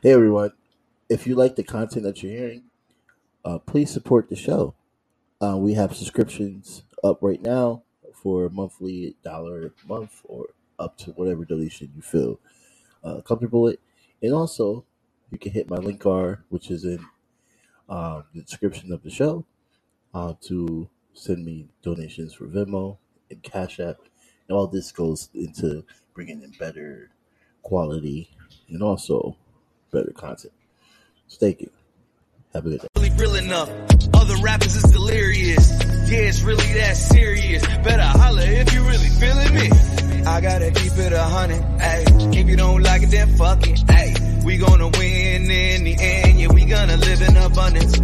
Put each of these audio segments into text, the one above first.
Hey everyone, if you like the content that you're hearing, uh, please support the show. Uh, we have subscriptions up right now for monthly dollar a month or up to whatever donation you feel uh, comfortable with. And also, you can hit my link R, which is in um, the description of the show, uh, to send me donations for Venmo and Cash App. And all this goes into bringing in better quality and also better content. So thank you. Have a good day. really real enough. Other rappers is delirious. Yeah, it's really that serious. Better holler if you really feeling me. I gotta keep it a hundred, ayy. If you don't like it, then fuck it, ayy. We gonna win in the end, yeah, we gonna live in abundance.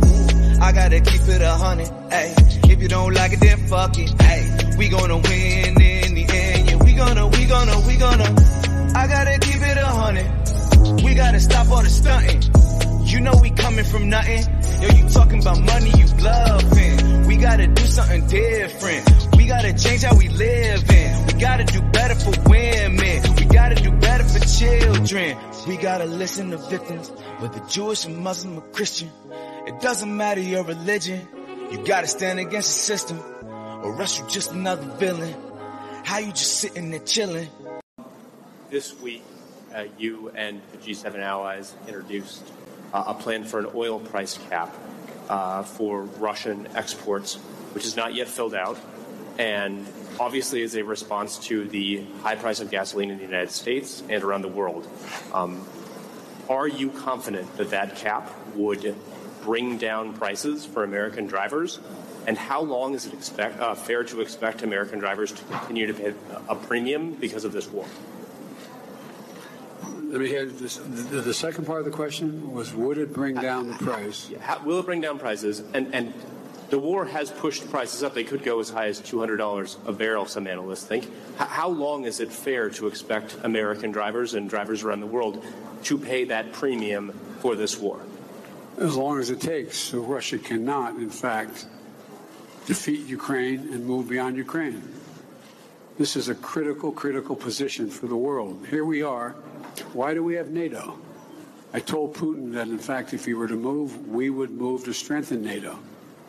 I gotta keep it a hundred, ayy. If you don't like it, then fuck it, ayy. We gonna win in the end, yeah, we gonna, we gonna. Stunting. You know we coming from nothing. Yo, you talking about money, you bluffing. We gotta do something different. We gotta change how we live in. We gotta do better for women. We gotta do better for children. We gotta listen to victims, whether Jewish or Muslim or Christian. It doesn't matter your religion. You gotta stand against the system, or else you just another villain. How you just sitting there chilling? This week, uh, you and the G7 allies introduced uh, a plan for an oil price cap uh, for Russian exports, which is not yet filled out, and obviously is a response to the high price of gasoline in the United States and around the world. Um, are you confident that that cap would bring down prices for American drivers? And how long is it expect, uh, fair to expect American drivers to continue to pay a premium because of this war? Let me hear this. The, the second part of the question was, would it bring down the price? How, will it bring down prices? And, and the war has pushed prices up. They could go as high as $200 a barrel, some analysts think. H- how long is it fair to expect American drivers and drivers around the world to pay that premium for this war? As long as it takes. So Russia cannot, in fact, defeat Ukraine and move beyond Ukraine. This is a critical, critical position for the world. Here we are. Why do we have NATO? I told Putin that, in fact, if he were to move, we would move to strengthen NATO.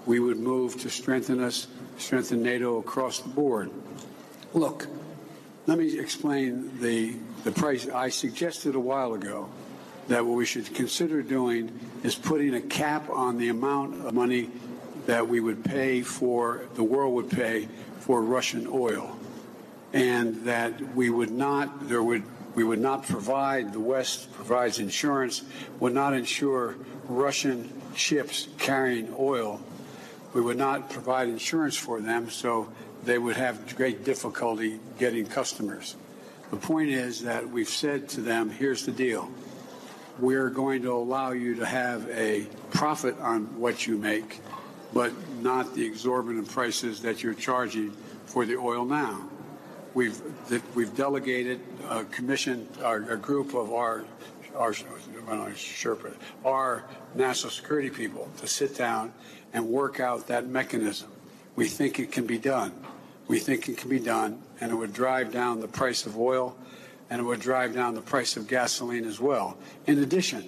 We would move to strengthen us, strengthen NATO across the board. Look, let me explain the, the price. I suggested a while ago that what we should consider doing is putting a cap on the amount of money that we would pay for, the world would pay for Russian oil. And that we would not, there would, we would not provide, the West provides insurance, would not insure Russian ships carrying oil. We would not provide insurance for them, so they would have great difficulty getting customers. The point is that we've said to them, here's the deal. We're going to allow you to have a profit on what you make, but not the exorbitant prices that you're charging for the oil now. We've we've delegated uh, a commission, a, a group of our our Sherpa, our national security people to sit down and work out that mechanism. We think it can be done. We think it can be done, and it would drive down the price of oil, and it would drive down the price of gasoline as well. In addition,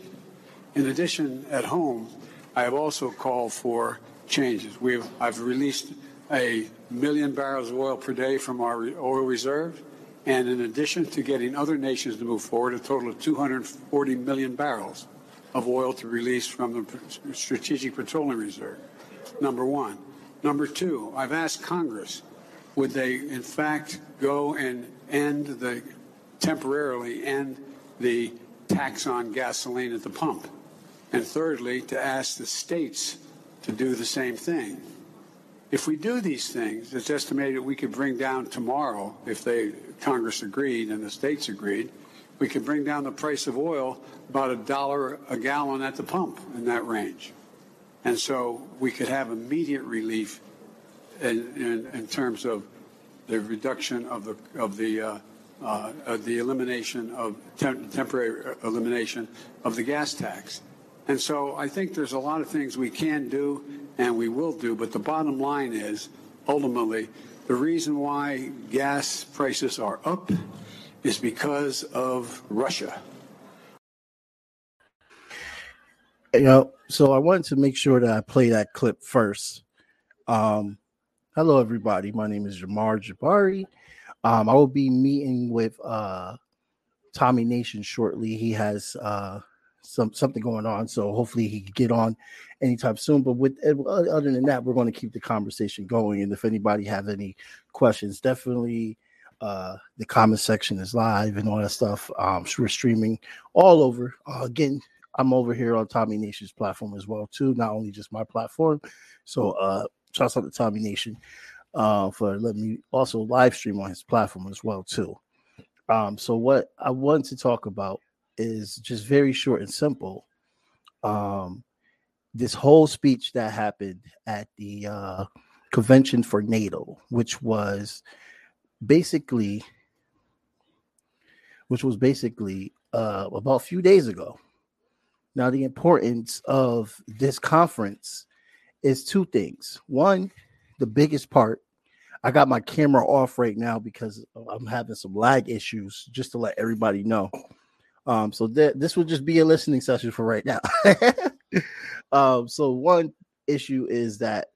in addition, at home, I have also called for changes. We've I've released a million barrels of oil per day from our oil reserve, and in addition to getting other nations to move forward, a total of 240 million barrels of oil to release from the Strategic Petroleum Reserve. Number one. Number two, I've asked Congress, would they in fact go and end the temporarily end the tax on gasoline at the pump? And thirdly, to ask the states to do the same thing. If we do these things, it's estimated we could bring down tomorrow, if they Congress agreed and the states agreed, we could bring down the price of oil about a dollar a gallon at the pump in that range. And so we could have immediate relief in, in, in terms of the reduction of the of the uh, uh, uh, the elimination of tem- temporary elimination of the gas tax. And so I think there's a lot of things we can do and we will do, but the bottom line is ultimately the reason why gas prices are up is because of Russia. You know, so I wanted to make sure that I play that clip first. Um, hello, everybody. My name is Jamar Jabari. Um, I will be meeting with uh, Tommy Nation shortly. He has uh, some something going on, so hopefully he can get on anytime soon. But with other than that, we're going to keep the conversation going. And if anybody have any questions, definitely uh, the comment section is live and all that stuff. Um, we're streaming all over. Uh, again, I'm over here on Tommy Nation's platform as well too, not only just my platform. So uh shouts out to Tommy Nation uh for letting me also live stream on his platform as well too. Um so what I want to talk about is just very short and simple. Um this whole speech that happened at the uh convention for NATO, which was basically which was basically uh, about a few days ago. Now, the importance of this conference is two things. One, the biggest part, I got my camera off right now because I'm having some lag issues, just to let everybody know. Um, so th- this will just be a listening session for right now. um, so one issue is that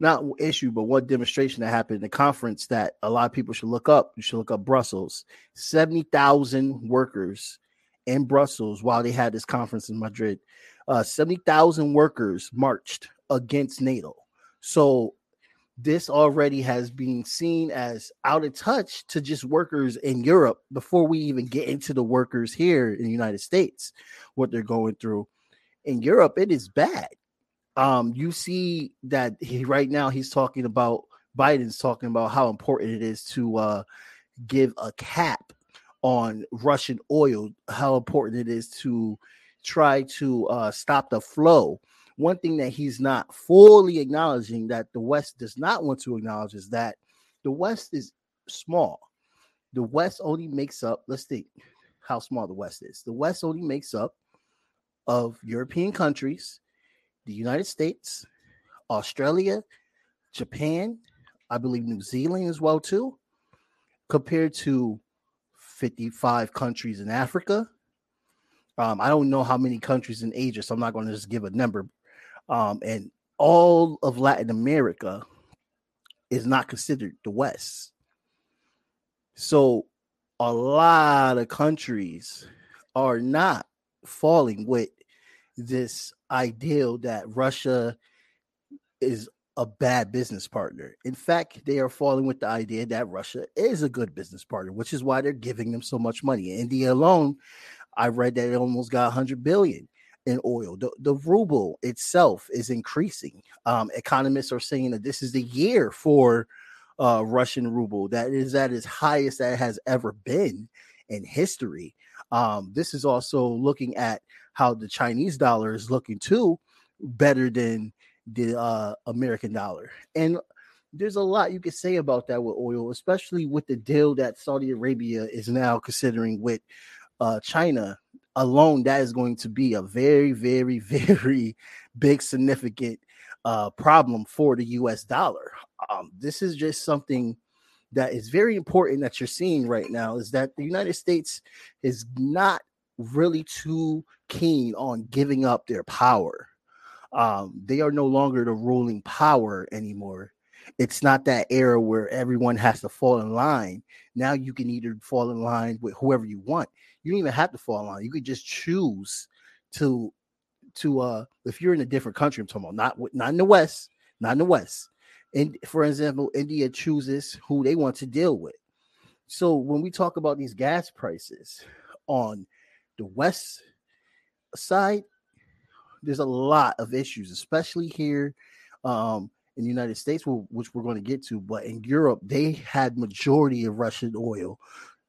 not issue, but one demonstration that happened in the conference that a lot of people should look up. You should look up Brussels. 70,000 workers in Brussels while they had this conference in Madrid. Uh, 70,000 workers marched against NATO. So this already has been seen as out of touch to just workers in Europe before we even get into the workers here in the United States, what they're going through. In Europe, it is bad. Um, you see that he right now he's talking about Biden's talking about how important it is to uh, give a cap on Russian oil, how important it is to try to uh, stop the flow. One thing that he's not fully acknowledging that the West does not want to acknowledge is that the West is small. The West only makes up, let's think how small the West is. The West only makes up of European countries, the United States, Australia, Japan, I believe New Zealand as well too, compared to 55 countries in Africa. Um, I don't know how many countries in Asia, so I'm not going to just give a number. Um, and all of Latin America is not considered the West. So a lot of countries are not falling with this ideal that Russia is a bad business partner. In fact, they are falling with the idea that Russia is a good business partner, which is why they're giving them so much money. India alone, I read that it almost got 100 billion in oil. The, the ruble itself is increasing. Um, economists are saying that this is the year for uh, Russian ruble that is at its highest that it has ever been in history. Um, this is also looking at how the Chinese dollar is looking too better than the uh, American dollar. And there's a lot you could say about that with oil, especially with the deal that Saudi Arabia is now considering with uh, China alone. That is going to be a very, very, very big, significant uh, problem for the US dollar. Um, this is just something that is very important that you're seeing right now is that the United States is not really too keen on giving up their power um, they are no longer the ruling power anymore. It's not that era where everyone has to fall in line. Now you can either fall in line with whoever you want. You don't even have to fall in line. You could just choose to to uh if you're in a different country. I'm talking about not not in the West, not in the West. And for example, India chooses who they want to deal with. So when we talk about these gas prices on the west side, there's a lot of issues, especially here um, in the United States, which we're going to get to. But in Europe, they had majority of Russian oil.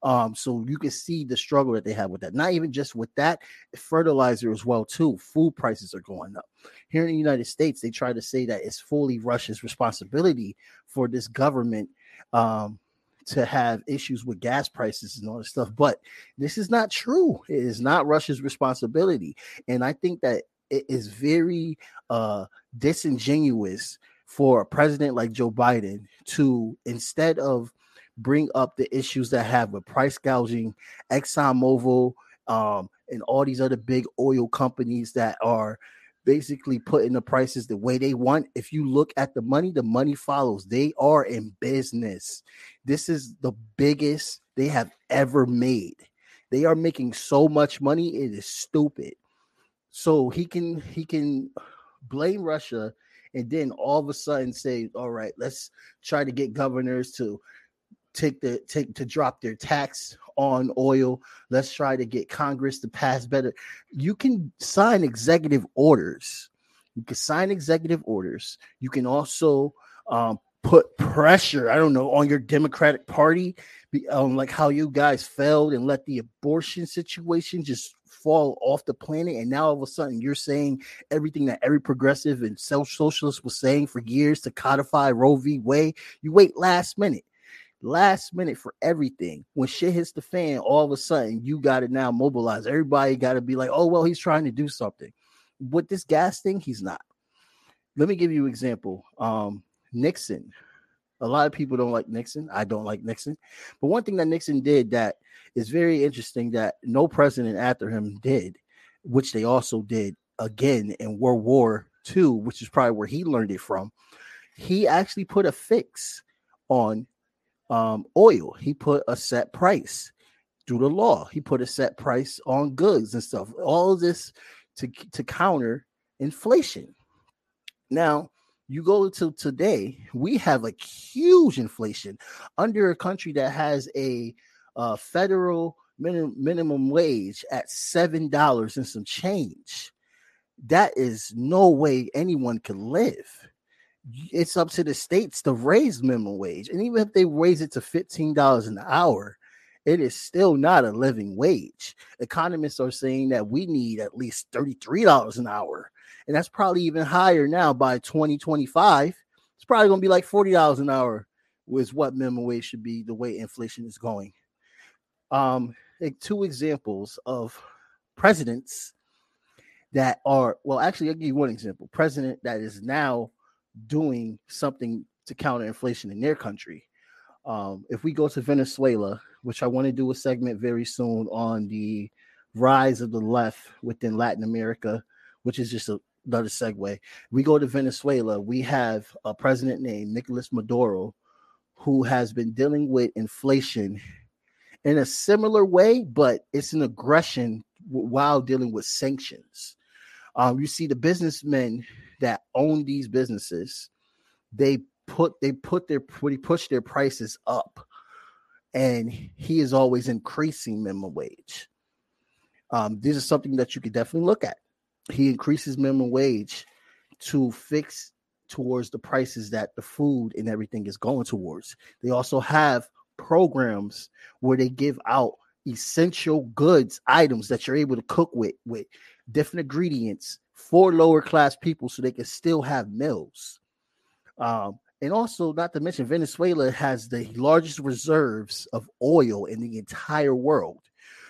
Um, so you can see the struggle that they have with that. Not even just with that, fertilizer as well too. Food prices are going up. Here in the United States, they try to say that it's fully Russia's responsibility for this government um, to have issues with gas prices and all this stuff. But this is not true. It is not Russia's responsibility. And I think that it is very uh, disingenuous for a president like Joe Biden to instead of bring up the issues that have with price gouging, ExxonMobil, um, and all these other big oil companies that are basically putting the prices the way they want. If you look at the money, the money follows. They are in business. This is the biggest they have ever made. They are making so much money, it is stupid. So he can he can blame Russia and then all of a sudden say, all right, let's try to get governors to take the take to drop their tax on oil. Let's try to get Congress to pass better. You can sign executive orders. You can sign executive orders. You can also um, put pressure. I don't know on your Democratic Party, um, like how you guys failed and let the abortion situation just fall off the planet. And now all of a sudden you're saying everything that every progressive and self socialist was saying for years to codify Roe v. Wade. You wait last minute last minute for everything. When shit hits the fan, all of a sudden you got to now mobilize. Everybody got to be like, oh, well, he's trying to do something. With this gas thing, he's not. Let me give you an example. Um, Nixon. A lot of people don't like Nixon. I don't like Nixon. But one thing that Nixon did that is very interesting that no president after him did, which they also did again in World War II, which is probably where he learned it from. He actually put a fix on um, oil. He put a set price through the law. He put a set price on goods and stuff. All of this to to counter inflation. Now, you go to today, we have a huge inflation under a country that has a uh, federal minimum minimum wage at seven dollars and some change. That is no way anyone can live it's up to the states to raise minimum wage. And even if they raise it to $15 an hour, it is still not a living wage. Economists are saying that we need at least $33 an hour. And that's probably even higher now by 2025. It's probably going to be like $40 an hour was what minimum wage should be the way inflation is going. Um, two examples of presidents that are well, actually, I'll give you one example. President that is now doing something to counter inflation in their country. Um, if we go to Venezuela, which I want to do a segment very soon on the rise of the left within Latin America, which is just a, another segue. We go to Venezuela, we have a president named Nicolas Maduro who has been dealing with inflation in a similar way, but it's an aggression while dealing with sanctions. Um, you see the businessmen that own these businesses, they put they put their they push their prices up, and he is always increasing minimum wage. Um, this is something that you could definitely look at. He increases minimum wage to fix towards the prices that the food and everything is going towards. They also have programs where they give out essential goods items that you're able to cook with with different ingredients for lower class people so they can still have mills. Um, and also, not to mention, Venezuela has the largest reserves of oil in the entire world.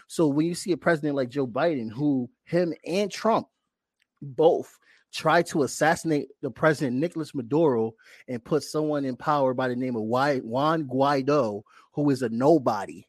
So when you see a president like Joe Biden, who him and Trump both tried to assassinate the president Nicolas Maduro and put someone in power by the name of Juan Guaido, who is a nobody,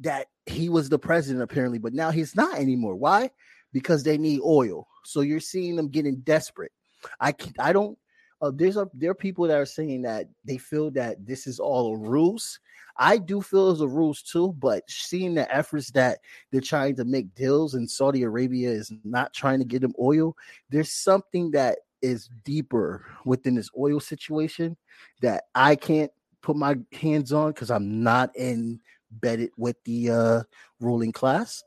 that he was the president apparently, but now he's not anymore. Why? Because they need oil. So you're seeing them getting desperate. I can't I don't. Uh, there's a there are people that are saying that they feel that this is all a ruse. I do feel it's a ruse too, but seeing the efforts that they're trying to make deals and Saudi Arabia is not trying to get them oil, there's something that is deeper within this oil situation that I can't put my hands on because I'm not embedded with the uh, ruling class.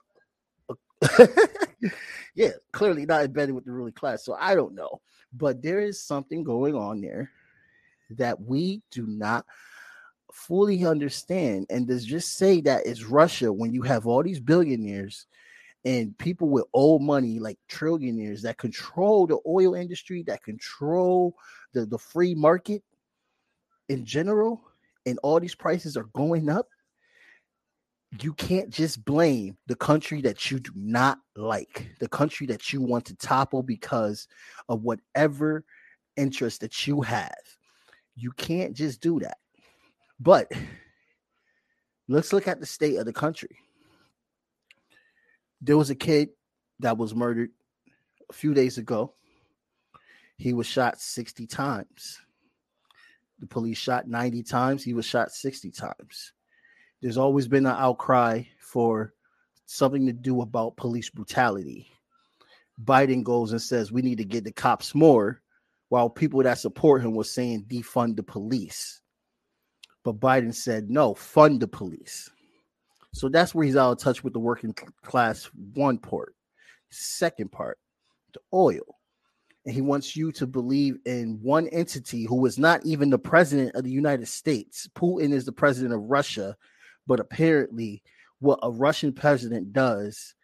yeah, clearly not embedded with the ruling class. So I don't know. But there is something going on there that we do not fully understand. And does just say that it's Russia when you have all these billionaires and people with old money like trillionaires that control the oil industry, that control the, the free market in general, and all these prices are going up you can't just blame the country that you do not like, the country that you want to topple because of whatever interest that you have. You can't just do that. But let's look at the state of the country. there was a kid that was murdered a few days ago. He was shot 60 times. The police shot 90 times. He was shot 60 times. There's always been an outcry for something to do about police brutality. Biden goes and says we need to get the cops more, while people that support him were saying defund the police. But Biden said no, fund the police. So that's where he's out of touch with the working class one part. Second part, the oil. And he wants you to believe in one entity who is not even the president of the United States. Putin is the president of Russia, but apparently, what a Russian president does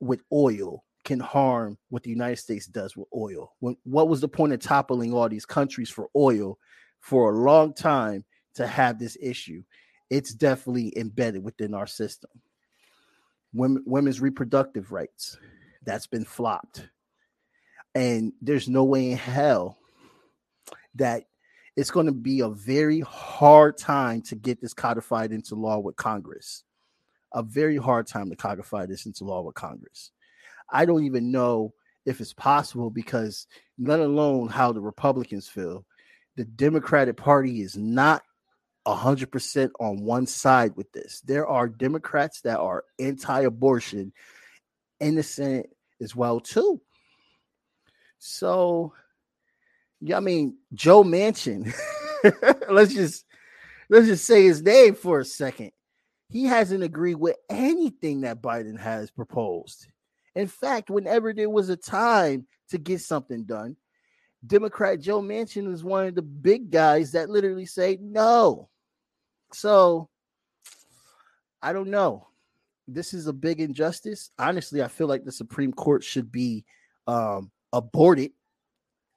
with oil can harm what the United States does with oil. When, what was the point of toppling all these countries for oil for a long time to have this issue? It's definitely embedded within our system. Women, women's reproductive rights, that's been flopped. And there's no way in hell that it's going to be a very hard time to get this codified into law with Congress. A very hard time to codify this into law with Congress. I don't even know if it's possible because, let alone how the Republicans feel, the Democratic Party is not 100% on one side with this. There are Democrats that are anti abortion in the Senate as well, too. So, yeah, I mean, Joe Manchin, let's just let's just say his name for a second. He hasn't agreed with anything that Biden has proposed. In fact, whenever there was a time to get something done, Democrat Joe Manchin was one of the big guys that literally say no. So I don't know. This is a big injustice. Honestly, I feel like the Supreme Court should be um, aborted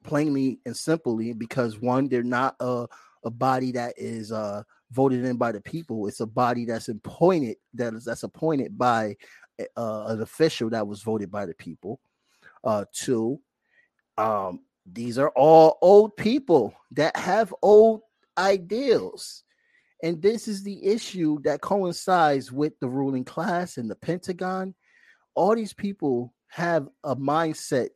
plainly and simply because one, they're not a, a body that is uh, voted in by the people. It's a body that's appointed that is that's appointed by uh, an official that was voted by the people. Uh, two, um, these are all old people that have old ideals. And this is the issue that coincides with the ruling class and the Pentagon. All these people have a mindset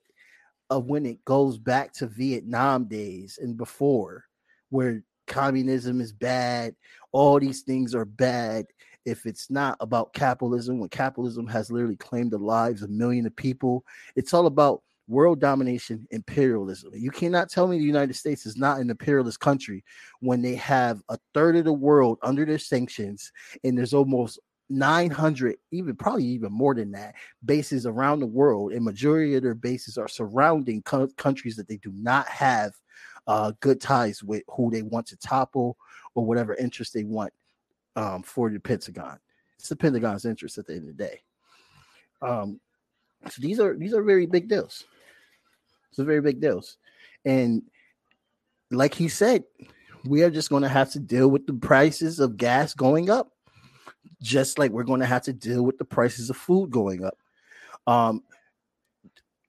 of when it goes back to Vietnam days and before, where communism is bad, all these things are bad, if it's not about capitalism, when capitalism has literally claimed the lives of millions of people, it's all about world domination, imperialism. You cannot tell me the United States is not an imperialist country when they have a third of the world under their sanctions, and there's almost 900, even probably even more than that, bases around the world, and majority of their bases are surrounding co- countries that they do not have uh, good ties with, who they want to topple or whatever interest they want um, for the Pentagon. It's the Pentagon's interest at the end of the day. Um, so these are these are very big deals. It's a very big deals, and like he said, we are just going to have to deal with the prices of gas going up, just like we're going to have to deal with the prices of food going up. Um,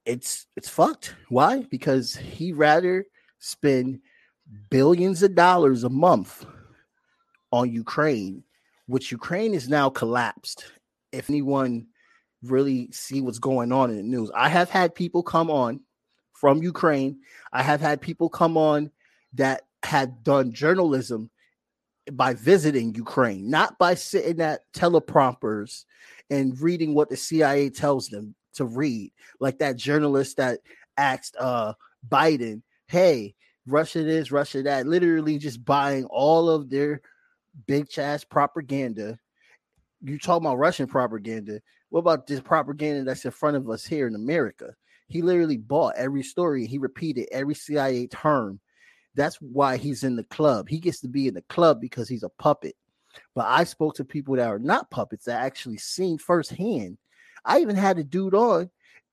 it's it's fucked. Why? Because he rather spend billions of dollars a month on Ukraine, which Ukraine is now collapsed. If anyone really see what's going on in the news, I have had people come on from Ukraine. I have had people come on that had done journalism by visiting Ukraine, not by sitting at teleprompters and reading what the CIA tells them to read, like that journalist that asked uh, Biden, "Hey, Russia this, Russia that," literally just buying all of their big ass propaganda. You talk about Russian propaganda. What about this propaganda that's in front of us here in America? He literally bought every story. He repeated every CIA term. That's why he's in the club. He gets to be in the club because he's a puppet. But I spoke to people that are not puppets that actually seen firsthand. I even had a dude on.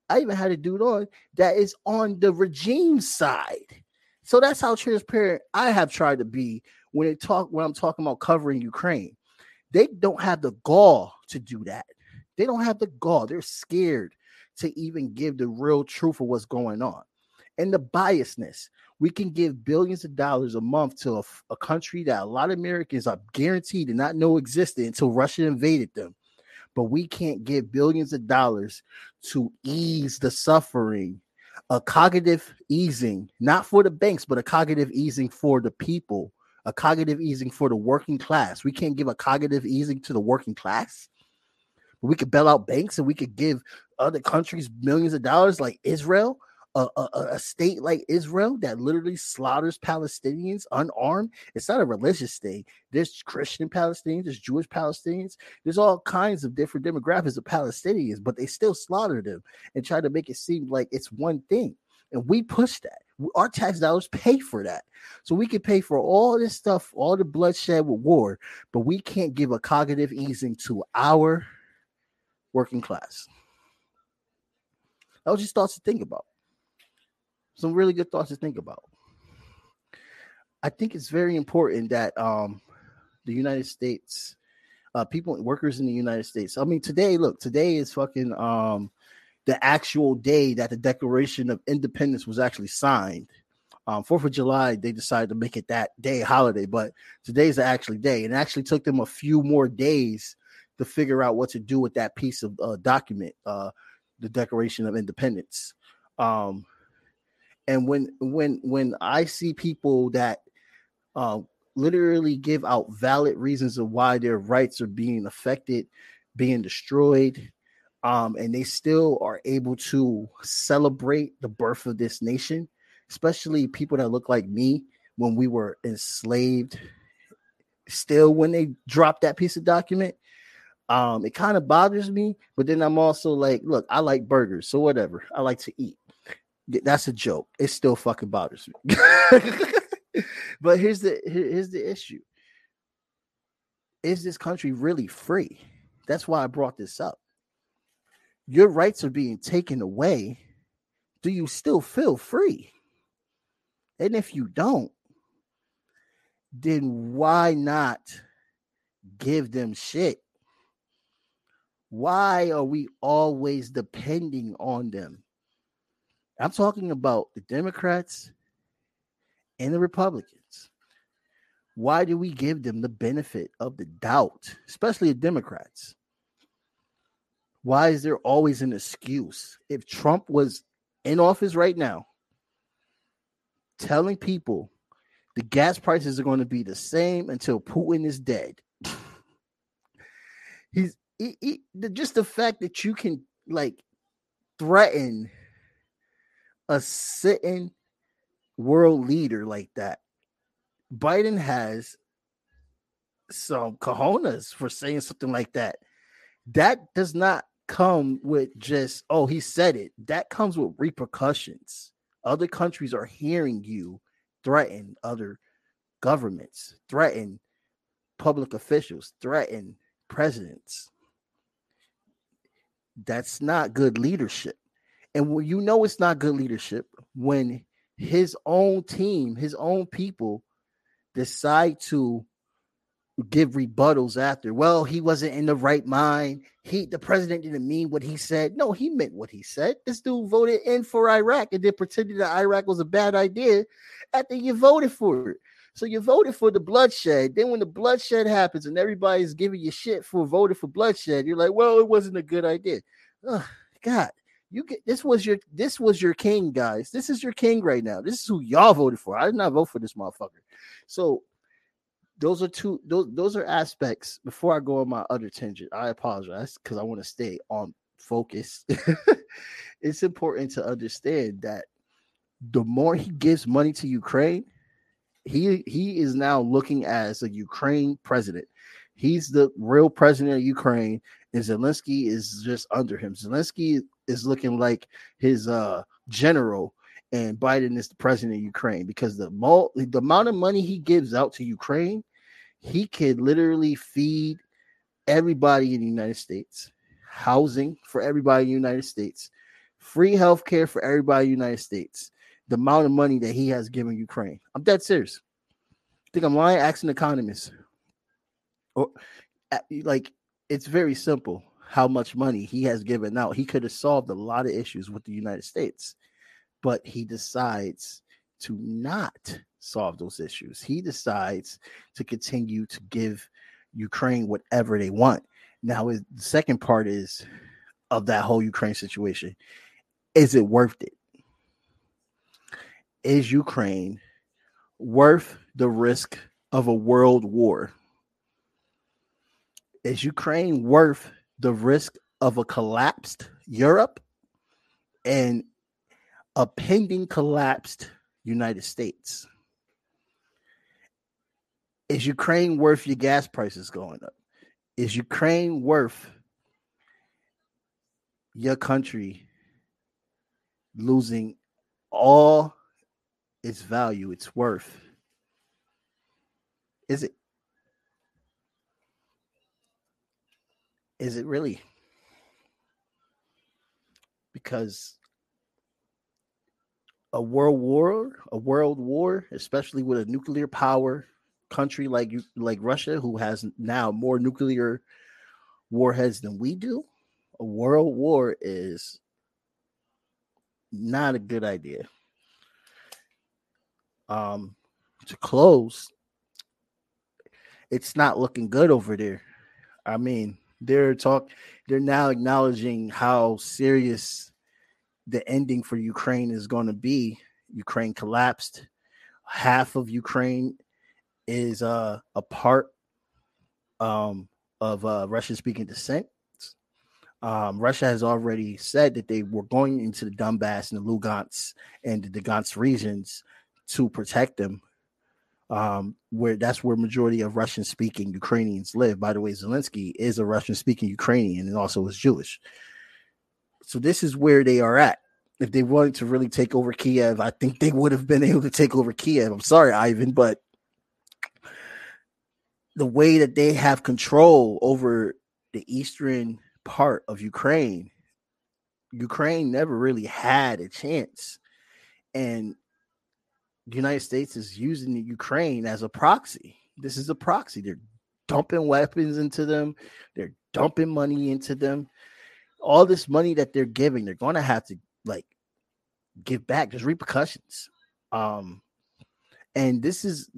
I even had a dude on that is on the regime side. So that's how transparent I have tried to be when it talk when I'm talking about covering Ukraine. They don't have the gall to do that. They don't have the gall. They're scared to even give the real truth of what's going on. And the biasness. We can give billions of dollars a month to a, a country that a lot of Americans are guaranteed to not know existed until Russia invaded them. but we can't give billions of dollars to ease the suffering, a cognitive easing, not for the banks, but a cognitive easing for the people, a cognitive easing for the working class. We can't give a cognitive easing to the working class. We could bail out banks and we could give other countries millions of dollars like Israel a, a, a, state like Israel that literally slaughters Palestinians unarmed. It's not a religious thing. There's Christian Palestinians, there's Jewish Palestinians, there's all kinds of different demographics of Palestinians, but they still slaughter them and try to make it seem like it's one thing. And we push that. Our tax dollars pay for that. So we can pay for all this stuff, all the bloodshed with war, but we can't give a cognitive easing to our working class. That was just thoughts to think about some really good thoughts to think about. I think it's very important that um, the United States, uh, people, workers in the United States. I mean, today, look, today is fucking um, the actual day that the Declaration of Independence was actually signed. Um, Fourth of July, they decided to make it that day holiday, but today's the actual day, and it actually took them a few more days to figure out what to do with that piece of uh, document, uh, the Declaration of Independence. Um, and when when when I see people that uh, literally give out valid reasons of why their rights are being affected, being destroyed, um, and they still are able to celebrate the birth of this nation, especially people that look like me when we were enslaved. Still, when they drop that piece of document, um, it kind of bothers me. But then I'm also like, look, I like burgers, so whatever. I like to eat. That's a joke. It still fucking bothers me. but here's the here's the issue. Is this country really free? That's why I brought this up. Your rights are being taken away. Do you still feel free? And if you don't, then why not give them shit? Why are we always depending on them? I'm talking about the Democrats and the Republicans. Why do we give them the benefit of the doubt, especially the Democrats? Why is there always an excuse? If Trump was in office right now, telling people the gas prices are going to be the same until Putin is dead. He's he, he, just the fact that you can like threaten a sitting world leader like that. Biden has some cojones for saying something like that. That does not come with just, oh, he said it. That comes with repercussions. Other countries are hearing you threaten other governments, threaten public officials, threaten presidents. That's not good leadership. And you know it's not good leadership when his own team, his own people decide to give rebuttals after. Well, he wasn't in the right mind. He the president didn't mean what he said. No, he meant what he said. This dude voted in for Iraq and then pretended that Iraq was a bad idea after you voted for it. So you voted for the bloodshed. Then when the bloodshed happens and everybody's giving you shit for voting for bloodshed, you're like, well, it wasn't a good idea. Oh, God, you get this was your this was your king, guys. This is your king right now. This is who y'all voted for. I did not vote for this motherfucker. So those are two those those are aspects. Before I go on my other tangent, I apologize because I want to stay on focus. it's important to understand that the more he gives money to Ukraine, he he is now looking as a Ukraine president. He's the real president of Ukraine, and Zelensky is just under him. Zelensky is looking like his uh, general, and Biden is the president of Ukraine because the mo- the amount of money he gives out to Ukraine, he could literally feed everybody in the United States, housing for everybody in the United States, free health care for everybody in the United States. The amount of money that he has given Ukraine. I'm dead serious. Think I'm lying. Asking economists. Or like it's very simple how much money he has given out. He could have solved a lot of issues with the United States, but he decides to not solve those issues. He decides to continue to give Ukraine whatever they want. Now, the second part is of that whole Ukraine situation is it worth it? Is Ukraine worth the risk of a world war? Is Ukraine worth the risk of a collapsed Europe and a pending collapsed United States? Is Ukraine worth your gas prices going up? Is Ukraine worth your country losing all its value, its worth? Is it? Is it really? Because a world war, a world war, especially with a nuclear power country like like Russia, who has now more nuclear warheads than we do, a world war is not a good idea. Um, to close, it's not looking good over there. I mean, they're talk they're now acknowledging how serious the ending for Ukraine is going to be. Ukraine collapsed. Half of Ukraine is uh, a part um, of uh, Russian speaking descent. Um, Russia has already said that they were going into the Donbass and the Lugansk and the Lugansk regions to protect them. Um, where that's where majority of Russian speaking Ukrainians live. By the way, Zelensky is a Russian speaking Ukrainian and also is Jewish. So this is where they are at. If they wanted to really take over Kiev, I think they would have been able to take over Kiev. I'm sorry, Ivan, but the way that they have control over the eastern part of Ukraine, Ukraine never really had a chance. And the United States is using the Ukraine as a proxy. This is a proxy. They're dumping weapons into them, they're dumping money into them. All this money that they're giving, they're going to have to like give back. There's repercussions. Um, and this is,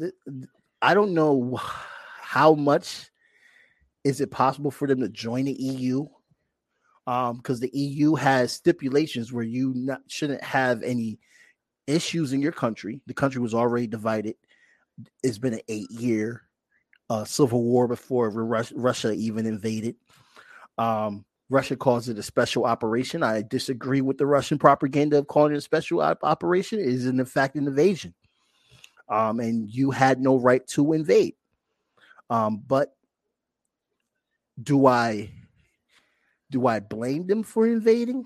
I don't know how much is it possible for them to join the EU? Um, because the EU has stipulations where you not, shouldn't have any issues in your country. The country was already divided. It's been an eight year uh, civil war before Russia even invaded. Um, Russia calls it a special operation. I disagree with the Russian propaganda of calling it a special op- operation. It is in fact an invasion. Um, and you had no right to invade. Um, but do I do I blame them for invading?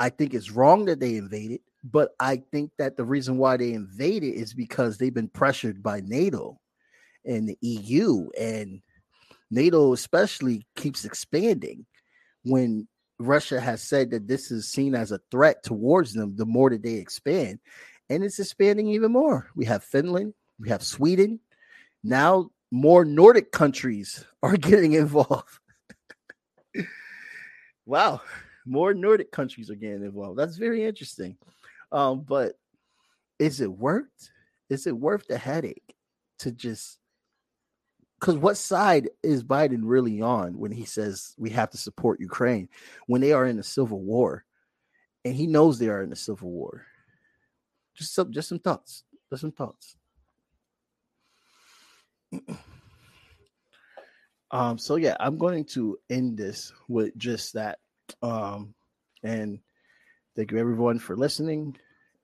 I think it's wrong that they invaded, but I think that the reason why they invaded is because they've been pressured by NATO and the EU, and NATO especially keeps expanding. When Russia has said that this is seen as a threat towards them, the more that they expand, and it's expanding even more. We have Finland, we have Sweden, now more Nordic countries are getting involved. wow, more Nordic countries are getting involved. That's very interesting. Um, but is it worth? Is it worth the headache to just? Because what side is Biden really on when he says we have to support Ukraine when they are in a civil war, and he knows they are in a civil war? Just some, just some thoughts. Just some thoughts. um so yeah i'm going to end this with just that um and thank you everyone for listening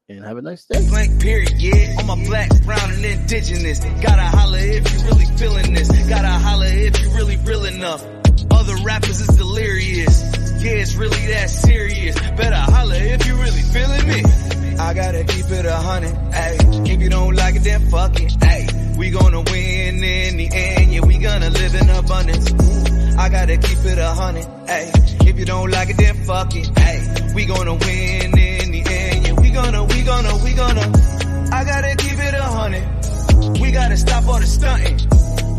and have a nice day. Blank period, yeah. Black, brown, and indigenous. Gotta if you really feeling this. Gotta if you really real enough. Other rappers is delirious. Yeah, it's really that serious. Better if you really feeling me. I gotta keep it a hundred, ayy. If you don't like it, then fuck it, ayy. We gonna win in the end, yeah, we gonna live in abundance. I gotta keep it a hundred, ayy. If you don't like it, then fuck it, ayy. We gonna win in the end, yeah, we gonna, we gonna, we gonna. I gotta keep it a hundred. We gotta stop all the stunting.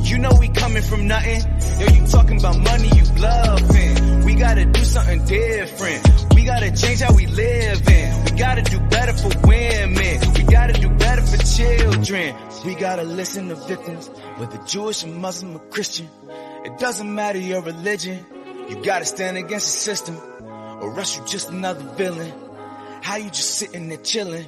You know we coming from nothing. Yo, you talking about money, you bluffing. We gotta do something different. We gotta change how we live in. We gotta do better for women. We gotta do better for children. We gotta listen to victims, whether Jewish or Muslim or Christian. It doesn't matter your religion. You gotta stand against the system, or else you're just another villain. How you just sitting there chilling?